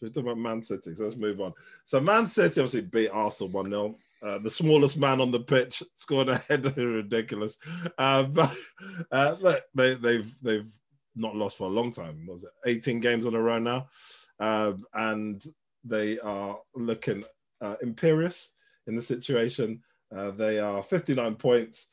Should we talk about Man City? So let's move on. So Man City obviously beat Arsenal 1 0. Uh, the smallest man on the pitch scored a header, ridiculous. Uh, but uh, look, they, they've they've not lost for a long time. Was it 18 games on a row now? Um, and they are looking uh, imperious in the situation. Uh, they are 59 points,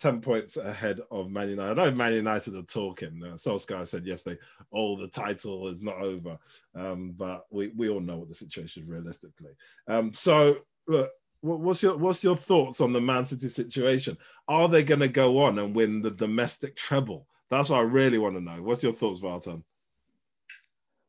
10 points ahead of Man United. I know Man United are talking. Uh, Solskjaer said yesterday, oh, the title is not over. Um, but we, we all know what the situation is realistically. Um, so, look, what's your what's your thoughts on the Man City situation? Are they going to go on and win the domestic treble? That's what I really want to know. What's your thoughts, Vartan?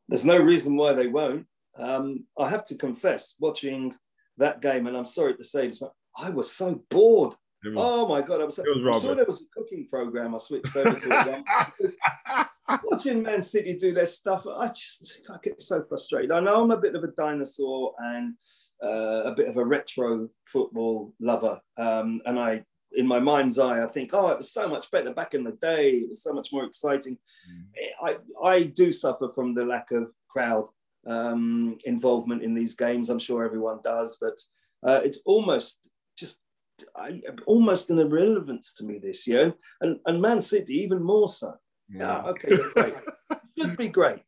There's no reason why they won't. Um, I have to confess, watching that game, and I'm sorry to say this, I was so bored. Was, oh my god! I was, was I'm sure there was a cooking program. I switched over to watching Man City do their stuff, I just I get so frustrated. I know I'm a bit of a dinosaur and uh, a bit of a retro football lover, um, and I, in my mind's eye, I think, oh, it was so much better back in the day. It was so much more exciting. Mm. I I do suffer from the lack of crowd um, involvement in these games. I'm sure everyone does, but uh, it's almost just I, almost an irrelevance to me this year. And, and Man City, even more so. Yeah, okay, great. Should be great.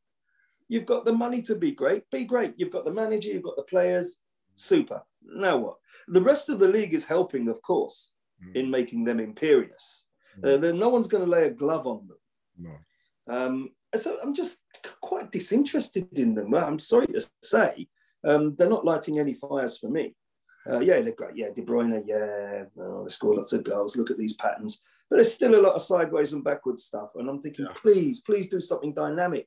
You've got the money to be great. Be great. You've got the manager, you've got the players. Super. Now what? The rest of the league is helping, of course, mm. in making them imperious. Mm. Uh, no one's going to lay a glove on them. No. Um, so I'm just quite disinterested in them. I'm sorry to say, um, they're not lighting any fires for me. Uh, yeah, they're great. Yeah, De Bruyne, yeah, oh, they score lots of goals. Look at these patterns. But there's still a lot of sideways and backwards stuff. And I'm thinking, yeah. please, please do something dynamic.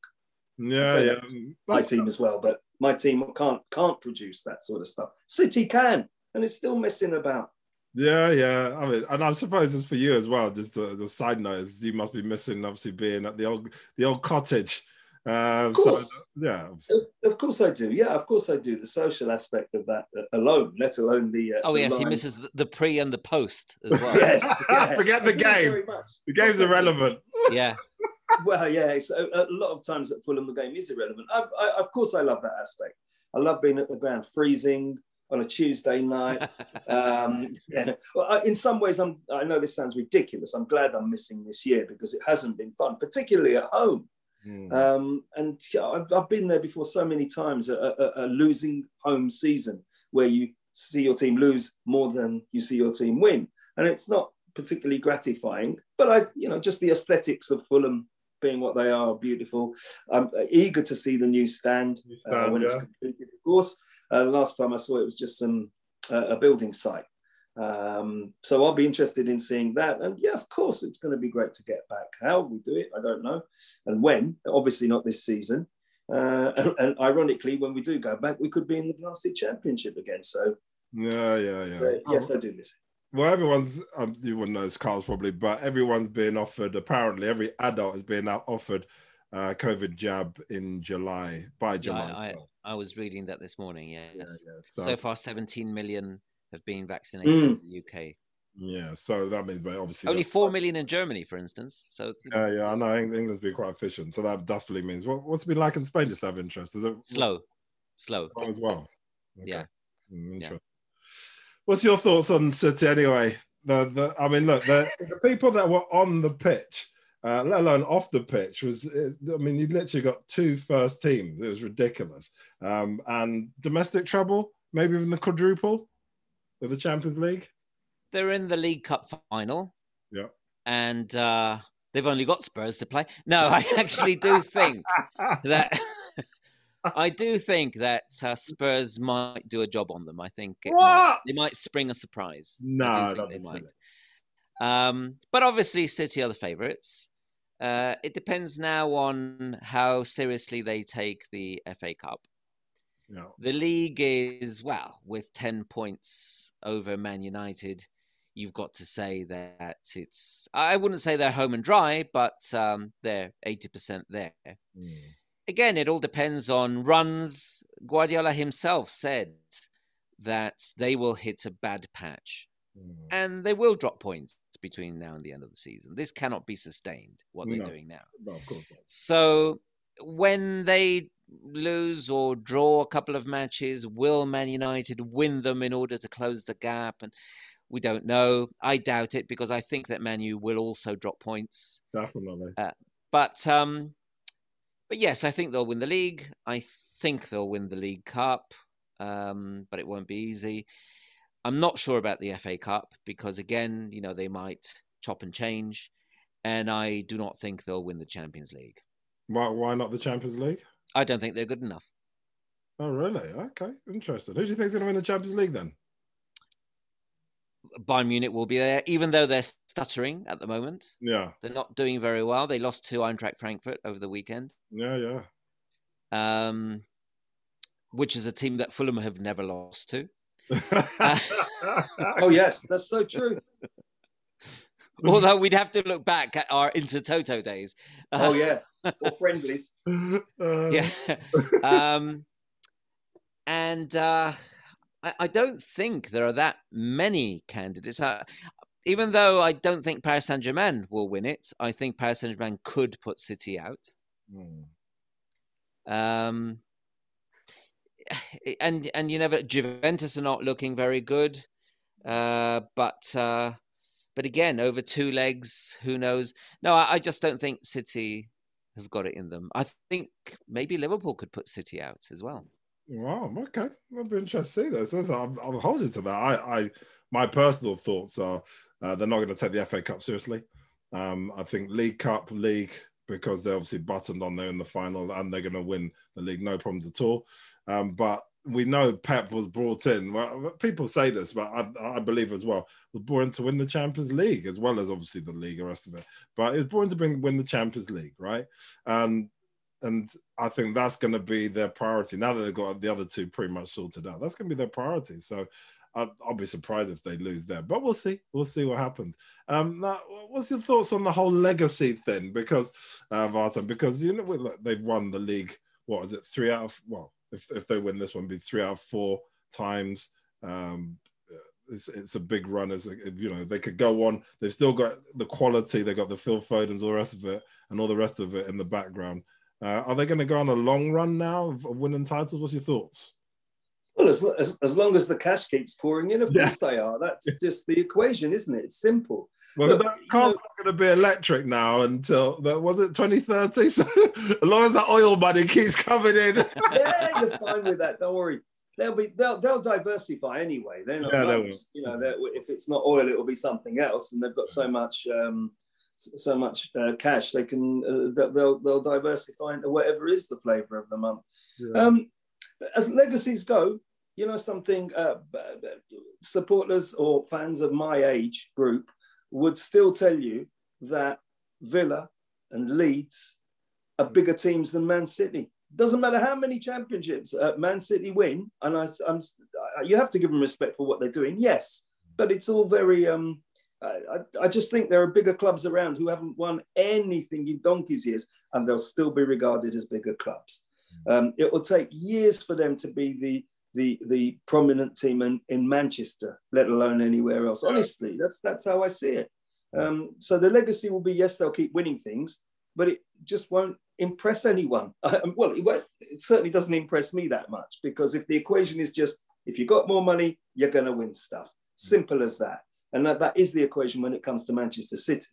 Yeah, yeah. My team as well, but my team can't can't produce that sort of stuff. City can, and it's still messing about. Yeah, yeah. I mean, and I suppose it's for you as well. Just the, the side note is you must be missing obviously being at the old the old cottage. Uh, of course. So, yeah. Of, of, course I do. Yeah, of course I do. The social aspect of that alone, let alone the. Uh, oh yes, line. he misses the pre and the post as well. yes. Yeah. Forget the game. The game's irrelevant. yeah. Well, yeah. It's a, a, lot of times at Fulham, the game is irrelevant. I, of course, I love that aspect. I love being at the ground, freezing, on a Tuesday night. Um, yeah. Well, in some ways, I'm, I know this sounds ridiculous. I'm glad I'm missing this year because it hasn't been fun, particularly at home. Mm. Um, and I've, I've, been there before so many times, a, a, a, losing home season where you see your team lose more than you see your team win. And it's not particularly gratifying, but I, you know, just the aesthetics of Fulham being what they are, beautiful. I'm eager to see the new stand, new stand uh, when yeah. it's completed, of course. Uh, last time I saw it was just some uh, a building site. Um, so I'll be interested in seeing that. And yeah, of course, it's going to be great to get back. How we do it, I don't know, and when. Obviously, not this season. Uh, and, and, ironically, when we do go back, we could be in the Glasgow Championship again. So yeah, yeah, yeah. yes, I do miss it. Well, everyone's um, you wouldn't know it's Carl's probably, but everyone's being offered. Apparently, every adult is being offered uh, COVID jab in July by July. I, I, I, was reading that this morning. Yes. Yeah, yeah. So, so, far, 17 million have been vaccinated mm. in the UK. Yeah, so that means obviously only four million in Germany, for instance. So yeah, yeah, I know England's been quite efficient. So that definitely means what, what's it been like in Spain? Just have interest. Is it slow, slow as well? Okay. Yeah. Mm, yeah. What's your thoughts on City anyway? The, the I mean, look, the, the people that were on the pitch uh, let alone off the pitch, was uh, I mean, you literally got two first teams. It was ridiculous. Um, and domestic trouble, maybe even the quadruple with the Champions League. They're in the League Cup final. Yeah. And uh, they've only got Spurs to play. No, I actually do think that. I do think that uh, Spurs might do a job on them. I think might, they might spring a surprise. No, they might. Um, but obviously, City are the favourites. Uh, it depends now on how seriously they take the FA Cup. No. The league is, well, with 10 points over Man United, you've got to say that it's, I wouldn't say they're home and dry, but um, they're 80% there. Mm. Again, it all depends on runs. Guardiola himself said that they will hit a bad patch. Mm. And they will drop points between now and the end of the season. This cannot be sustained, what they're no. doing now. No, of course not. So when they lose or draw a couple of matches? Will Man United win them in order to close the gap? And we don't know. I doubt it because I think that Manu will also drop points. Definitely. Uh, but um, but yes, I think they'll win the league. I think they'll win the League Cup, um, but it won't be easy. I'm not sure about the FA Cup because again, you know, they might chop and change, and I do not think they'll win the Champions League. Why? Why not the Champions League? I don't think they're good enough. Oh, really? Okay, interesting. Who do you think is going to win the Champions League then? Bayern Munich will be there, even though they're stuttering at the moment. Yeah, they're not doing very well. They lost to Eintracht Frankfurt over the weekend. Yeah, yeah. Um, which is a team that Fulham have never lost to. oh yes, that's so true. Although we'd have to look back at our Intertoto days. Oh yeah, or friendlies. Uh... Yeah. Um, and uh, I, I, don't think there are that many candidates. Uh, even though I don't think Paris Saint Germain will win it, I think Paris Saint Germain could put City out. Mm. Um, and and you never Juventus are not looking very good, uh, but uh, but again over two legs, who knows? No, I, I, just don't think City have got it in them. I think maybe Liverpool could put City out as well. Wow, okay, I'll be interested to see this. I'm, I'm holding to that. I, I my personal thoughts are uh, they're not going to take the FA Cup seriously. Um, I think League Cup, League because they're obviously buttoned on there in the final and they're going to win the league, no problems at all. Um, but we know Pep was brought in. Well, people say this, but I, I, believe as well was brought in to win the Champions League as well as obviously the league, the rest of it. But it was brought in to bring win the Champions League, right? And and I think that's going to be their priority now that they've got the other two pretty much sorted out. That's going to be their priority. So I'll, I'll, be surprised if they lose there, but we'll see. We'll see what happens. Um, now, what's your thoughts on the whole legacy thing? Because uh, Vartan, because you know they've won the league. What is it? Three out of well, if if they win this one, be three out of four times. Um, it's, it's a big run. As you know, they could go on. They've still got the quality. They've got the Phil Fodens, all the rest of it, and all the rest of it in the background. Uh, are they going to go on a long run now of, of winning titles? What's your thoughts? Well, as, as, as long as the cash keeps pouring in, of yeah. course they are. That's just the equation, isn't it? It's simple. Well, Look, that car's know, not going to be electric now until that was it 2030. So as long as the oil money keeps coming in, yeah, you're fine with that. Don't worry. They'll be they'll they'll diversify anyway. They're not yeah, you know if it's not oil, it will be something else, and they've got so much um, so much uh, cash they can uh, they'll they'll diversify into whatever is the flavour of the month. Yeah. Um, as legacies go, you know something uh, supporters or fans of my age group would still tell you that Villa and Leeds are bigger teams than Man City. Doesn't matter how many championships uh, Man City win, and I, am you have to give them respect for what they're doing. Yes, but it's all very. Um, I, I just think there are bigger clubs around who haven't won anything in donkey's years, and they'll still be regarded as bigger clubs. Um, it will take years for them to be the the the prominent team in, in Manchester, let alone anywhere else. Honestly, that's that's how I see it. Um, so the legacy will be yes, they'll keep winning things, but it just won't impress anyone. well, it, won't, it certainly doesn't impress me that much because if the equation is just if you got more money, you're going to win stuff. Simple as that. And that, that is the equation when it comes to Manchester City.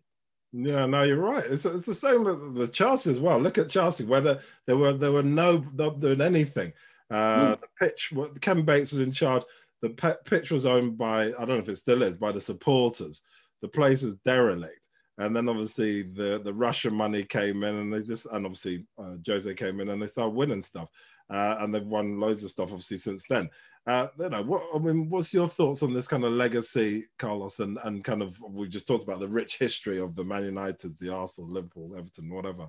Yeah, no, you're right. It's, it's the same with, with Chelsea as well. Look at Chelsea, whether there were there were no not doing anything. Uh, mm. The pitch, Ken Bates was in charge. The pitch was owned by, I don't know if it still is, by the supporters. The place is derelict. And then obviously the, the Russian money came in and they just, and obviously uh, Jose came in and they started winning stuff. Uh, and they've won loads of stuff obviously since then. Uh, you know, what I mean, what's your thoughts on this kind of legacy, Carlos, and, and kind of we just talked about the rich history of the Man United, the Arsenal, Liverpool, Everton, whatever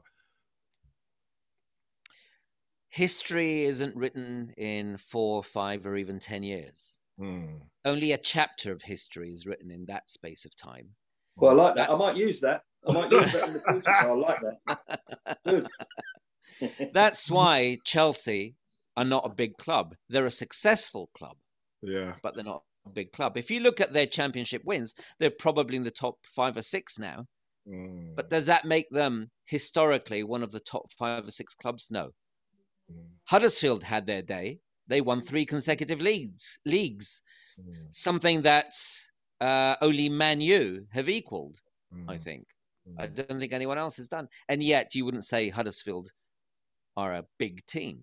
history isn't written in four, five, or even 10 years. Mm. Only a chapter of history is written in that space of time. Well, I like that. That's... I might use that. I might use that in the future. I like that. Good. That's why Chelsea are not a big club. They're a successful club. Yeah. But they're not a big club. If you look at their championship wins, they're probably in the top five or six now. Mm. But does that make them historically one of the top five or six clubs? No. Mm. Huddersfield had their day. They won three consecutive leagues, leagues, mm. something that uh, only Man U have equaled. I think. I don't think anyone else has done. And yet, you wouldn't say Huddersfield are a big team,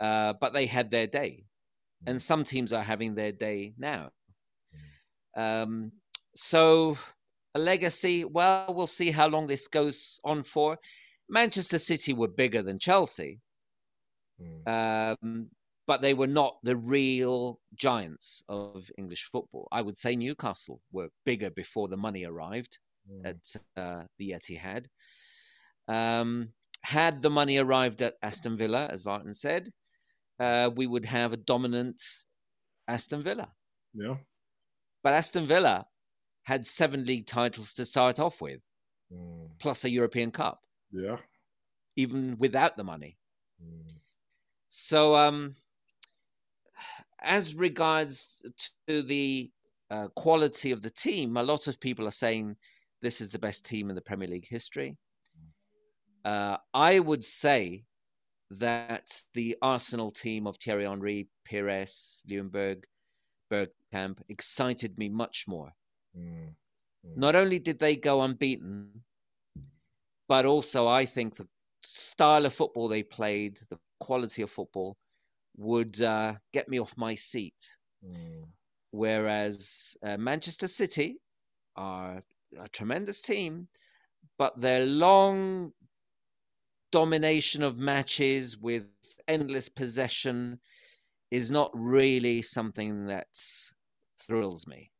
uh, but they had their day, and some teams are having their day now. Um, so a legacy. Well, we'll see how long this goes on for. Manchester City were bigger than Chelsea, mm. um, but they were not the real giants of English football. I would say Newcastle were bigger before the money arrived mm. at uh, the Etihad. Um, had the money arrived at Aston Villa, as Vartan said, uh, we would have a dominant Aston Villa. Yeah. But Aston Villa had seven league titles to start off with, mm. plus a European Cup. Yeah. Even without the money. Mm. So, um, as regards to the uh, quality of the team, a lot of people are saying this is the best team in the Premier League history. Uh, I would say that the Arsenal team of Thierry Henry, Pires, Ljungberg, Bergkamp excited me much more Mm. Mm. Not only did they go unbeaten, but also I think the style of football they played, the quality of football, would uh, get me off my seat. Mm. Whereas uh, Manchester City are a tremendous team, but their long domination of matches with endless possession is not really something that thrills me.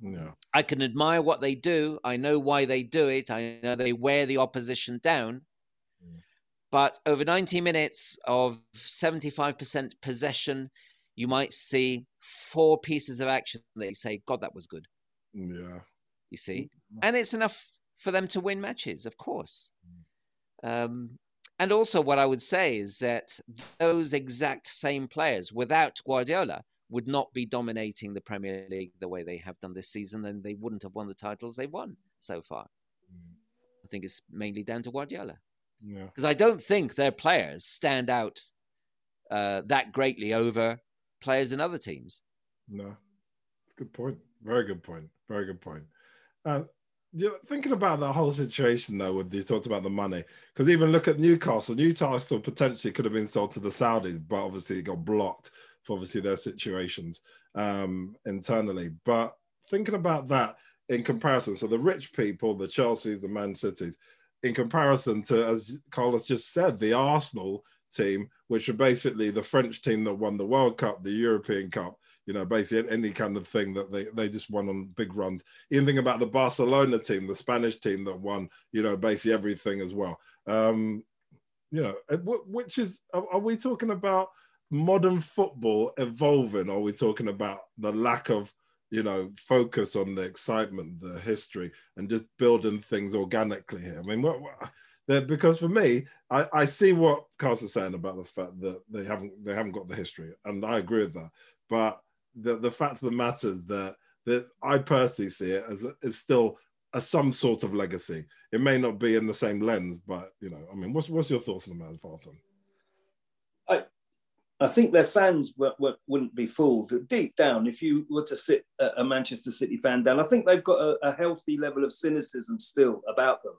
No. I can admire what they do. I know why they do it. I know they wear the opposition down. Mm. But over 90 minutes of 75% possession, you might see four pieces of action that you say, God, that was good. Yeah. You see? Mm. And it's enough for them to win matches, of course. Mm. Um, and also, what I would say is that those exact same players, without Guardiola, would not be dominating the Premier League the way they have done this season, then they wouldn't have won the titles they've won so far. Mm. I think it's mainly down to Guardiola. Because yeah. I don't think their players stand out uh, that greatly over players in other teams. No, good point. Very good point. Very good point. Uh, you know, thinking about that whole situation though, with you talked about the money, because even look at Newcastle. Newcastle potentially could have been sold to the Saudis, but obviously it got blocked for obviously their situations um, internally. But thinking about that in comparison, so the rich people, the Chelseas, the Man Cities, in comparison to, as Carlos just said, the Arsenal team, which are basically the French team that won the World Cup, the European Cup, you know, basically any kind of thing that they, they just won on big runs. Even think about the Barcelona team, the Spanish team that won, you know, basically everything as well. Um, you know, which is, are we talking about modern football evolving? Or are we talking about the lack of, you know, focus on the excitement, the history, and just building things organically here? I mean, what, what because for me, I, I see what Carl's saying about the fact that they haven't they haven't got the history, and I agree with that. But the the fact of the matter is that that I personally see it as is still a, some sort of legacy. It may not be in the same lens, but you know, I mean, what's what's your thoughts on the matter, Vartan? I think their fans w- w- wouldn't be fooled. Deep down, if you were to sit a Manchester City fan down, I think they've got a, a, healthy level of cynicism still about them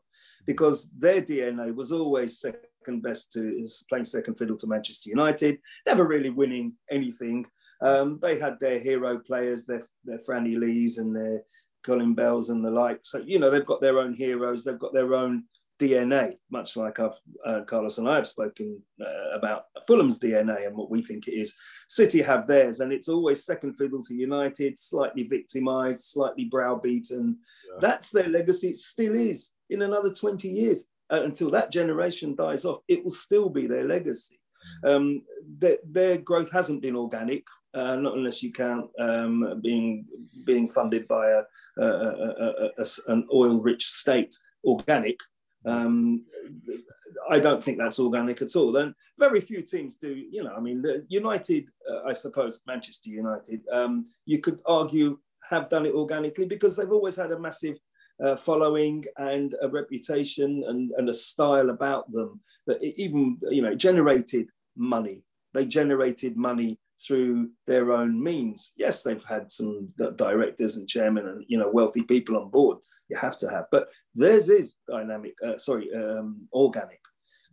because their DNA was always second best to playing second fiddle to Manchester United, never really winning anything. Um, they had their hero players, their, their Franny Lees and their Colin Bells and the like. So, you know, they've got their own heroes, they've got their own DNA, much like I've, uh, Carlos and I have spoken uh, about Fulham's DNA and what we think it is. City have theirs, and it's always second fiddle to United, slightly victimised, slightly browbeaten. Yeah. That's their legacy. It still is in another 20 years. Uh, until that generation dies off, it will still be their legacy. Mm. Um, their, their, growth hasn't been organic, uh, not unless you count um, being being funded by a, a, a, an oil-rich state organic. Um, I don't think that's organic at all. And very few teams do, you know, I mean, United, uh, I suppose, Manchester United, um, you could argue have done it organically because they've always had a massive uh, following and a reputation and, and a style about them that even, you know, generated money. They generated money through their own means. Yes, they've had some directors and chairmen and you know wealthy people on board. You have to have, but theirs is dynamic. Uh, sorry, um, organic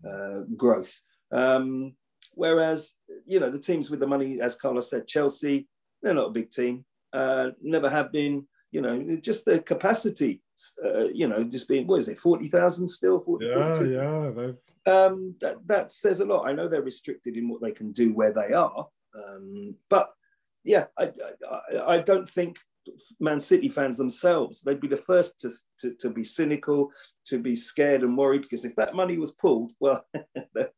uh, growth. Um, whereas you know the teams with the money, as Carlos said, Chelsea, they're not a big team. Uh, never have been. You know, just the capacity. Uh, you know, just being what is it, forty thousand still? 40, yeah, 42? yeah. Um, that that says a lot. I know they're restricted in what they can do where they are, um, but yeah, I, I, I don't think Man City fans themselves, they'd be the first to, to, to, be cynical, to be scared and worried, because if that money was pulled, well, they,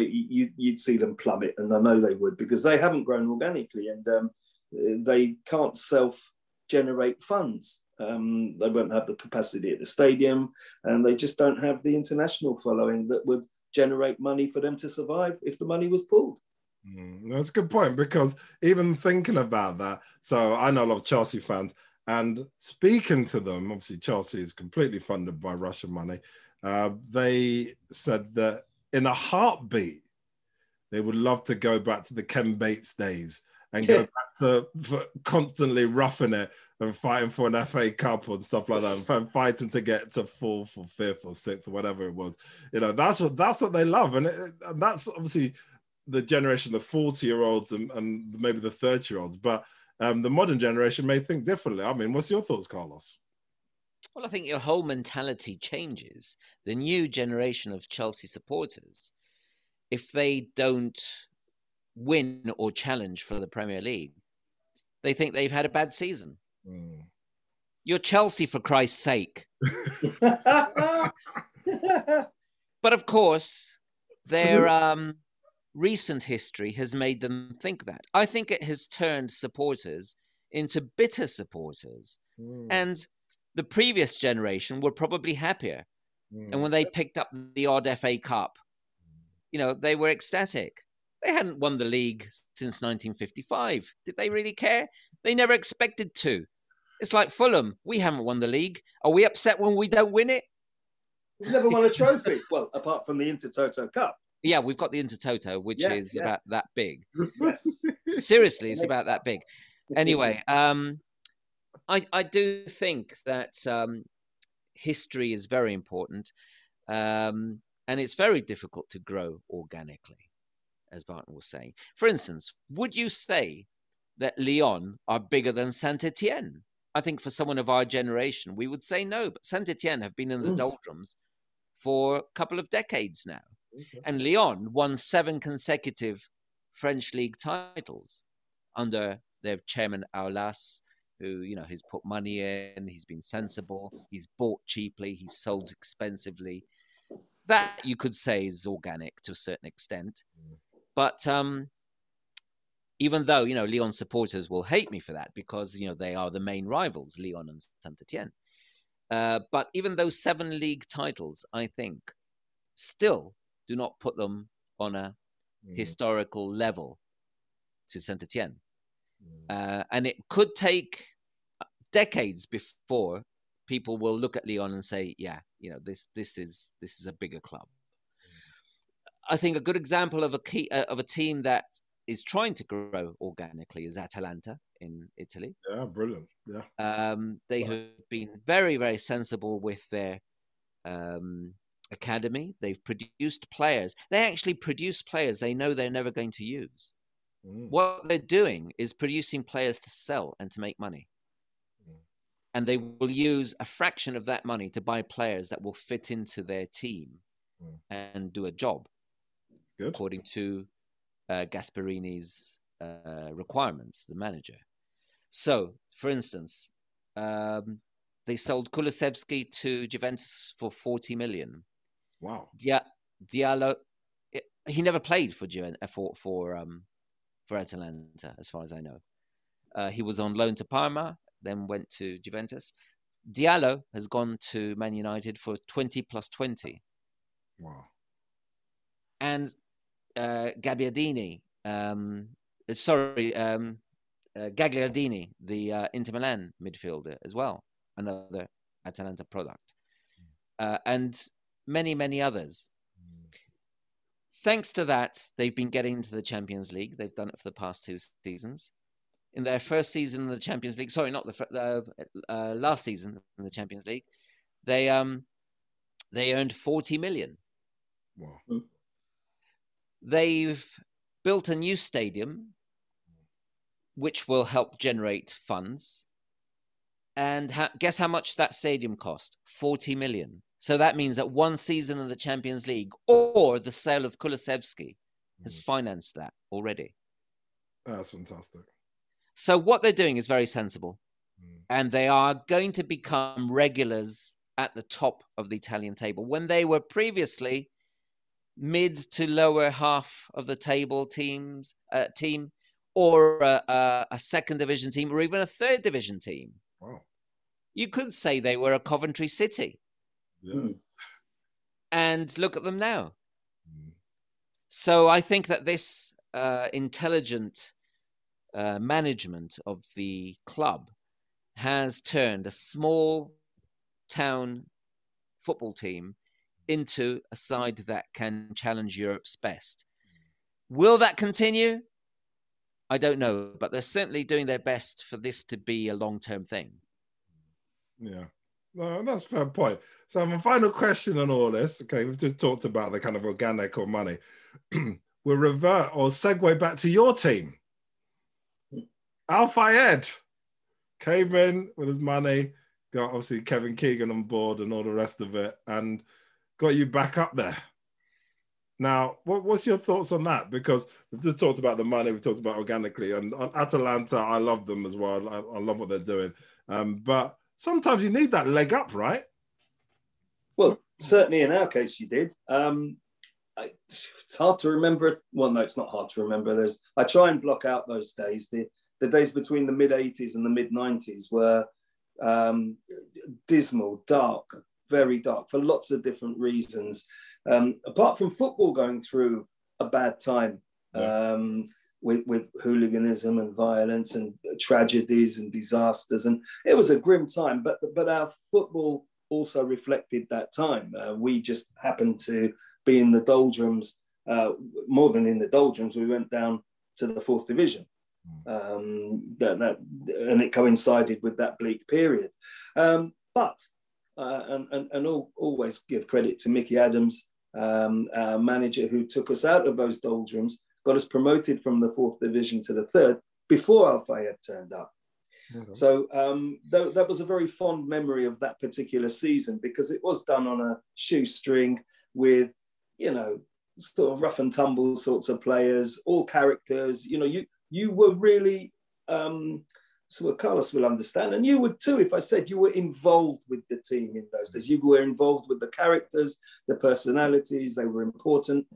you, would see them plummet, and I know they would, because they haven't grown organically and um, they can't self generate funds. Um, they won't have the capacity at the stadium, and they just don't have the international following that would generate money for them to survive if the money was pulled. Mm, that's a good point because even thinking about that, so I know a lot of Chelsea fans, and speaking to them, obviously Chelsea is completely funded by Russian money. Uh, they said that in a heartbeat, they would love to go back to the Ken Bates days and go back to constantly roughing it and fighting for an FA Cup and stuff like that, and fighting to get to fourth or fifth or sixth or whatever it was. You know, that's what that's what they love, and, it, and that's obviously the generation, the 40 year olds and, and maybe the 30 year olds, but um, the modern generation may think differently. I mean, what's your thoughts, Carlos? Well, I think your whole mentality changes. The new generation of Chelsea supporters, if they don't win or challenge for the Premier League, they think they've had a bad season. Mm. You're Chelsea, for Christ's sake. but of course, they're um, recent history has made them think that. I think it has turned supporters into bitter supporters. Mm. And the previous generation were probably happier. Mm. And when they picked up the odd FA Cup, you know, they were ecstatic. They hadn't won the league since 1955. Did they really care? They never expected to. It's like Fulham. We haven't won the league. Are we upset when we don't win it? We've never won a trophy. well, apart from the Intertoto Cup. Yeah, we've got the Intertoto, which yeah, is yeah. about that big. Seriously, it's about that big. Anyway, um, I I do think that um, history is very important, um, and it's very difficult to grow organically, as Vartan was saying. For instance, would you say that Lyon are bigger than Saint Etienne? I think for someone of our generation, we would say no, but Saint Etienne have been in the mm. doldrums for a couple of decades now. Okay. And Lyon won seven consecutive French league titles under their chairman Aulas, who you know has put money in, he's been sensible, he's bought cheaply, he's sold expensively. That you could say is organic to a certain extent, but um, even though you know Lyon supporters will hate me for that because you know they are the main rivals, Lyon and Saint Etienne. Uh, but even those seven league titles, I think, still do not put them on a mm. historical level to Saint Etienne. Mm. Uh, and it could take decades before people will look at Lyon and say, yeah, you know, this this is this is a bigger club. Mm. I think a good example of a key uh, of a team that is trying to grow organically is Atalanta in Italy. Yeah, brilliant. Yeah. Um, they have been very, very sensible with their um, academy. They've produced players. They actually produce players they know they're never going to use. Mm. What they're doing is producing players to sell and to make money. Mm. And they will use a fraction of that money to buy players that will fit into their team mm. and do a job Good. according to uh, Gasperini's uh, requirements, the manager. So, for instance, um, they sold Kulusevski to Juventus for 40 million. Wow. Dia- Diallo, he never played for uh, for for um for Atalanta, as far as I know. Uh, he was on loan to Parma, then went to Juventus. Diallo has gone to Man United for twenty plus twenty. Wow. And uh, Gabbiadini, um, sorry, um, uh, Gagliardini, the uh, Inter Milan midfielder, as well, another Atalanta product. Hmm. Uh, and many, many others. thanks to that, they've been getting into the Champions League. They've done it for the past two seasons. In their first season in the Champions League, sorry, not the uh, uh, last season in the Champions League, they um they earned forty million. Wow. Hmm. They've built a new stadium, which will help generate funds. And ha- guess how much that stadium cost? Forty million. So that means that one season in the Champions League or the sale of Kulusevski has financed that already. That's fantastic. So what they're doing is very sensible. Mm. And they are going to become regulars at the top of the Italian table when they were previously mid to lower half of the table teams uh, team or a, a, a second division team or even a third division team. Wow. You could say they were a Coventry City. Yeah. Hmm. And look at them now. Mm. So I think that this uh, intelligent uh, management of the club has turned a small town football team into a side that can challenge Europe's best. Will that continue? I don't know, but they're certainly doing their best for this to be a long term thing. Yeah. No, that's a fair point. So my final question on all this, okay, we've just talked about the kind of organic or money. we'll revert or segue back to your team. Al Fayed came in with his money, got obviously Kevin Keegan on board and all the rest of it, and got you back up there. Now, what, what's your thoughts on that? Because we've just talked about the money, we've talked about organically, and on Atalanta, I love them as well. I, I love what they're doing. Um, but sometimes you need that leg up, right? Well, certainly in our case, you did. Um, I, it's hard to remember. Well, no, it's not hard to remember. There's I try and block out those days. The the days between the mid '80s and the mid '90s were um, dismal, dark, very dark for lots of different reasons. Um, apart from football going through a bad time um, with, with hooliganism and violence and tragedies and disasters, and it was a grim time. But but our football also reflected that time. Uh, we just happened to be in the doldrums. Uh, more than in the doldrums, we went down to the fourth division. Um, that, that, and it coincided with that bleak period. Um, but uh, and, and, and all, always give credit to Mickey Adams, um, our manager who took us out of those doldrums, got us promoted from the fourth division to the third before Al Fayed turned up. Okay. So um, th- that was a very fond memory of that particular season because it was done on a shoestring with, you know, sort of rough and tumble sorts of players, all characters. You know, you you were really um, so Carlos will understand, and you would too if I said you were involved with the team in those days. You were involved with the characters, the personalities; they were important,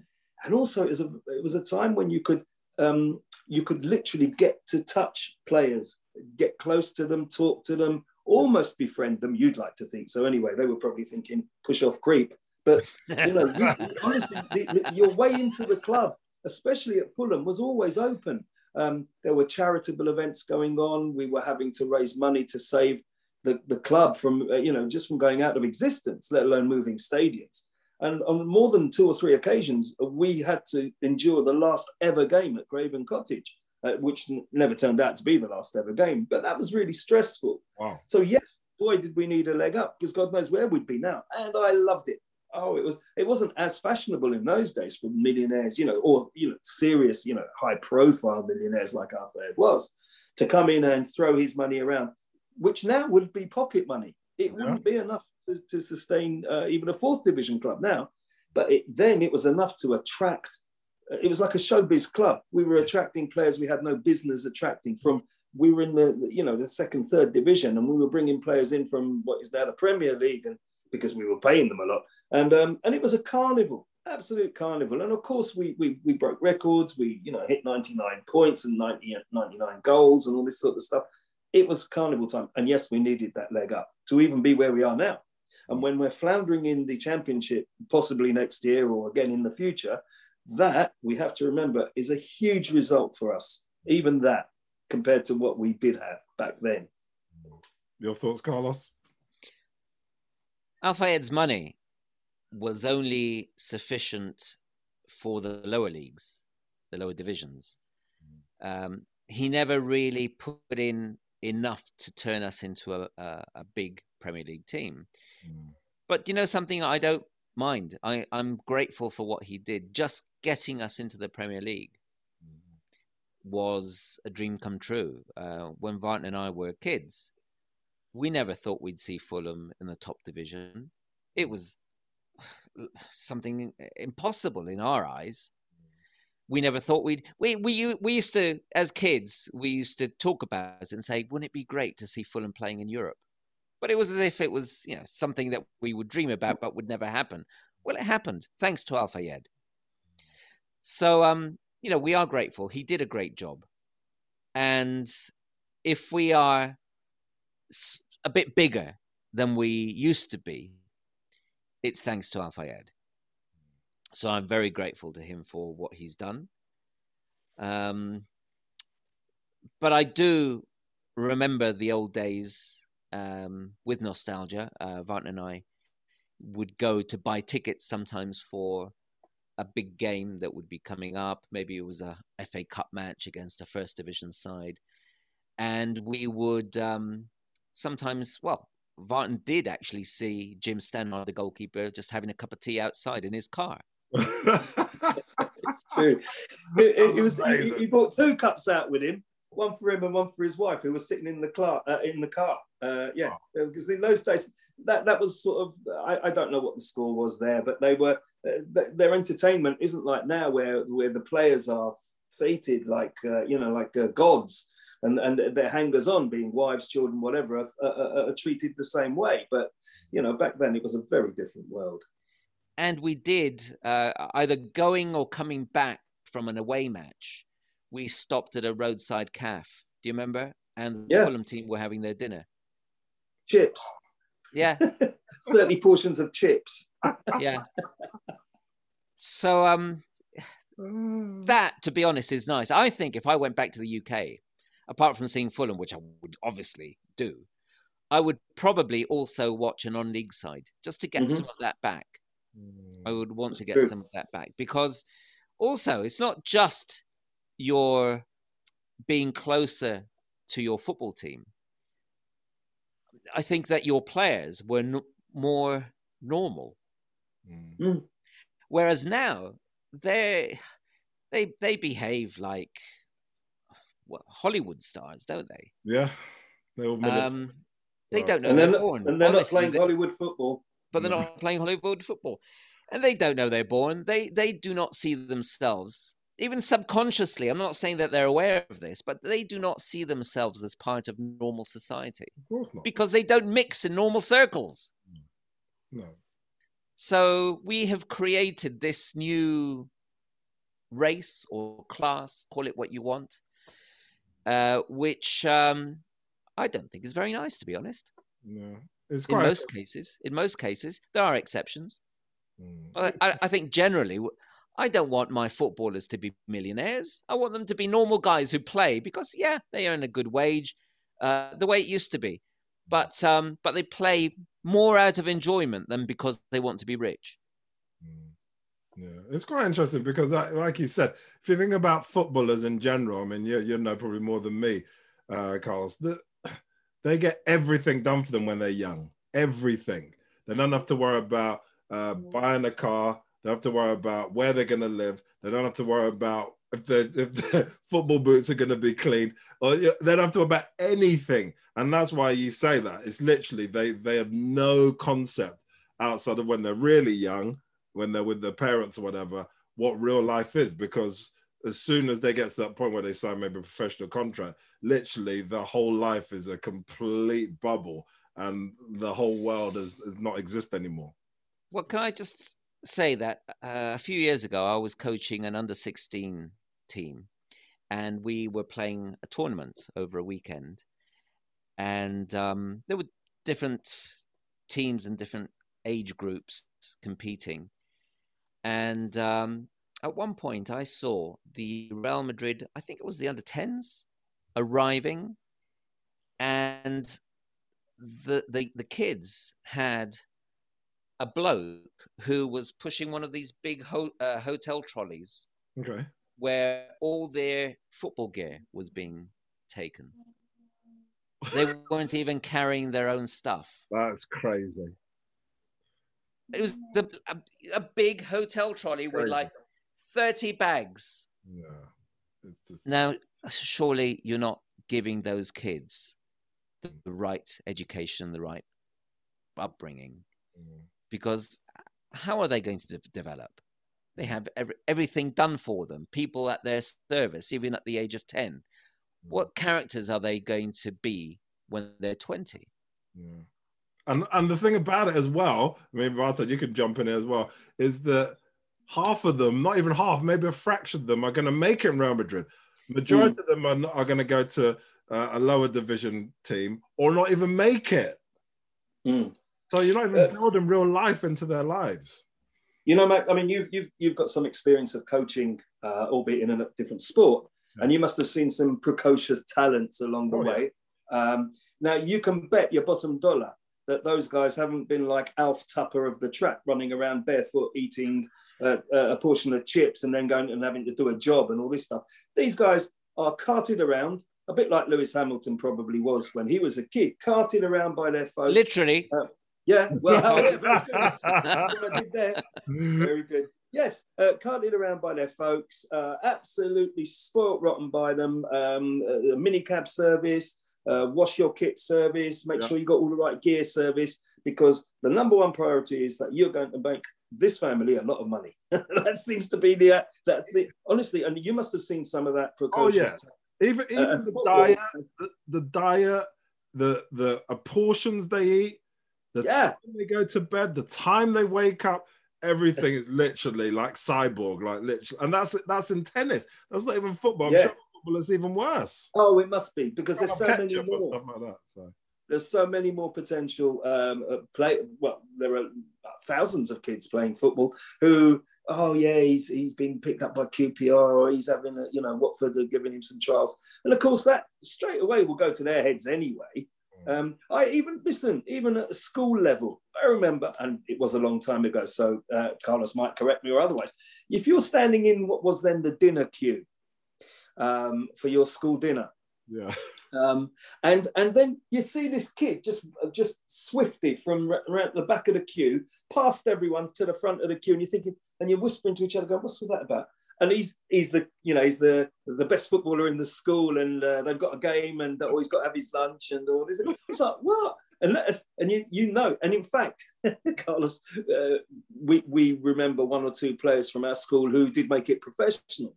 and also it was a it was a time when you could um, you could literally get to touch players, get close to them, talk to them, almost befriend them. You'd like to think so, anyway. They were probably thinking push off creep, but you know, you, honestly, the, the, your way into the club, especially at Fulham, was always open. Um, there were charitable events going on. We were having to raise money to save the, the club from, uh, you know, just from going out of existence, let alone moving stadiums. And on more than two or three occasions, we had to endure the last ever game at Craven Cottage, uh, which n- never turned out to be the last ever game. But that was really stressful. Wow. So, yes, boy, did we need a leg up because God knows where we'd be now. And I loved it oh, it was it wasn't as fashionable in those days for millionaires, you know, or you know, serious, you know, high profile millionaires like Al Fayed was, to come in and throw his money around, which now would be pocket money. It wouldn't be enough to, to sustain uh, even a fourth division club now, but it, then it was enough to attract. It was like a showbiz club. We were attracting players we had no business attracting from. We were in the you know the second, third division, and we were bringing players in from what is now the Premier League, and because we were paying them a lot and um, and it was a carnival, absolute carnival. And of course, we we, we broke records. We you know hit 99 points and 90, 99 goals and all this sort of stuff. It was carnival time, and yes, we needed that leg up to even be where we are now. And when we're floundering in the championship, possibly next year or again in the future, that we have to remember is a huge result for us. Even that compared to what we did have back then. Your thoughts, Carlos? Al Fayed's money was only sufficient for the lower leagues, the lower divisions. Um, he never really put in enough to turn us into a, a, a big Premier League team. Mm. But you know something I don't mind. I, I'm grateful for what he did. Just getting us into the Premier League was a dream come true. Uh, when Vartan and I were kids, we never thought we'd see Fulham in the top division. It was something impossible in our eyes we never thought we'd we we we used to as kids we used to talk about it and say wouldn't it be great to see Fulham playing in Europe but it was as if it was you know something that we would dream about but would never happen well it happened thanks to Al Fayed so um you know we are grateful he did a great job and if we are a bit bigger than we used to be it's thanks to Al Fayed so I'm very grateful to him for what he's done. Um, but I do remember the old days um, with nostalgia. Uh, Vartan and I would go to buy tickets sometimes for a big game that would be coming up. Maybe it was a FA Cup match against a first division side. And we would um, sometimes, well, Vartan did actually see Jim Stannard, the goalkeeper, just having a cup of tea outside in his car it's true. It, it was he, he, brought two cups out with him, one for him and one for his wife, who was sitting in the car. Uh, in the car, uh, yeah, oh. because in those days that that was sort of I, I, don't know what the score was there, but they were their entertainment isn't like now where where the players are fêted like uh, you know like uh, gods. And, and their hangers on, being wives, children, whatever, are, are, are treated the same way. But you know, back then it was a very different world and we did uh, either going or coming back from an away match. We stopped at a roadside calf. Do you remember? And the yeah. Fulham team were having their dinner. Chips. Yeah. 30 portions of chips. yeah. So um that to be honest is nice. I think if I went back to the UK, apart from seeing Fulham, which I would obviously do, I would probably also watch a non-league side just to get mm-hmm. some of that back. I would want to get True. some of that back because also it's not just your being closer to your football team. I think that your players were n- more normal, mm. mm. whereas now they they they behave like well, Hollywood stars, don't they? Yeah, they um, they don't know and they're, they're born, and they're Honestly, not playing Hollywood football but they're not playing Hollywood football. And they don't know they're born. They they do not see themselves, even subconsciously. I'm not saying that they're aware of this, but they do not see themselves as part of normal society. Of course not. Because they don't mix in normal circles. No. So we have created this new race or class, call it what you want, uh, which um, I don't think is very nice, to be honest. No, it's quite in most cases. In most cases, there are exceptions. Mm. But I, I think generally, I don't want my footballers to be millionaires. I want them to be normal guys who play because, yeah, they earn a good wage, uh, the way it used to be. But um, but they play more out of enjoyment than because they want to be rich. Mm. Yeah, it's quite interesting because, like you said, if you think about footballers in general, I mean, you you know probably more than me, uh, Carlos. The, they get everything done for them when they're young. Everything. They don't have to worry about uh, buying a car. They have to worry about where they're going to live. They don't have to worry about if their if football boots are going to be clean, or you know, they don't have to worry about anything. And that's why you say that. It's literally they they have no concept outside of when they're really young, when they're with their parents or whatever, what real life is because as soon as they get to that point where they sign maybe a professional contract, literally the whole life is a complete bubble and the whole world does, does not exist anymore. Well, can I just say that uh, a few years ago I was coaching an under 16 team and we were playing a tournament over a weekend. And um, there were different teams and different age groups competing. And um, at one point I saw the Real Madrid, I think it was the under 10s, arriving, and the, the, the kids had a bloke who was pushing one of these big ho- uh, hotel trolleys. Okay. Where all their football gear was being taken. They weren't even carrying their own stuff. That's crazy. It was a, a, a big hotel trolley crazy. with like 30 bags. Yeah. Just... Now, surely you're not giving those kids the right education, the right upbringing. Mm. Because how are they going to de- develop? They have every, everything done for them, people at their service, even at the age of 10. Mm. What characters are they going to be when they're 20? Yeah. And, and the thing about it as well, I mean, Vartan, you could jump in as well, is that half of them, not even half, maybe a fraction of them are going to make it in Real Madrid. Majority mm. of them are, are going to go to uh, a lower division team or not even make it. Mm. So you're not even uh, building real life into their lives. You know, Mac, I mean, you've you've you've got some experience of coaching, uh, albeit in a different sport, yeah. and you must have seen some precocious talents along the oh, way. Yeah. Um, now you can bet your bottom dollar that those guys haven't been like Alf Tupper of the track, running around barefoot, eating uh, a portion of chips, and then going and having to do a job and all this stuff. These guys are carted around a bit like Lewis Hamilton probably was when he was a kid, carted around by their folks. Literally. Uh, yeah, well, I did there. Very good. Yes, uh, carted around by their folks, uh, absolutely spoilt rotten by them. Um, uh, minicab service, uh, wash your kit service, make yeah. sure you got all the right gear service, because the number one priority is that you're going to make this family a lot of money. that seems to be the uh, that's the honestly, and you must have seen some of that. Oh yeah, even even uh, the diet, the, the diet, the the portions they eat the yeah. time they go to bed, the time they wake up, everything is literally like cyborg, like literally, and that's that's in tennis. That's not even football. I'm yeah. sure football is even worse. Oh, it must be because there's so many more. Stuff like that, so. There's so many more potential um, uh, play. Well, there are thousands of kids playing football who, oh yeah, he's he's been picked up by QPR or he's having a, you know Watford are giving him some trials, and of course that straight away will go to their heads anyway. Um, I even listen, even at school level, I remember, and it was a long time ago, so uh, Carlos might correct me or otherwise. If you're standing in what was then the dinner queue um, for your school dinner, yeah, um, and and then you see this kid just just swifted from around the back of the queue, past everyone to the front of the queue, and you're thinking, and you're whispering to each other, going, "What's all that about?" And he's he's the you know he's the the best footballer in the school, and uh, they've got a game, and he's got to have his lunch and all this. It's like what? And let us, and you you know, and in fact, Carlos, uh, we we remember one or two players from our school who did make it professional,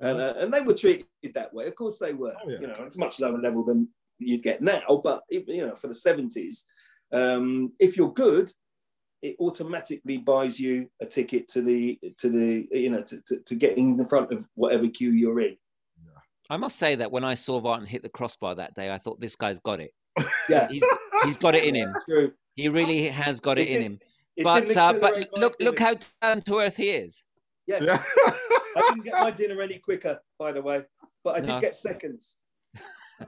and uh, and they were treated that way. Of course, they were. Oh, yeah. You know, it's much lower level than you'd get now, but you know, for the seventies, um, if you're good, it automatically buys you a ticket to the to the you know to, to, to getting in the front of whatever queue you're in. I must say that when I saw Vartan hit the crossbar that day, I thought this guy's got it. Yeah, he's, he's got it in him. True. He really has got it, it in him. but uh, but look look how down to earth he is. Yes. Yeah. I didn't get my dinner any quicker, by the way, but I did no. get seconds.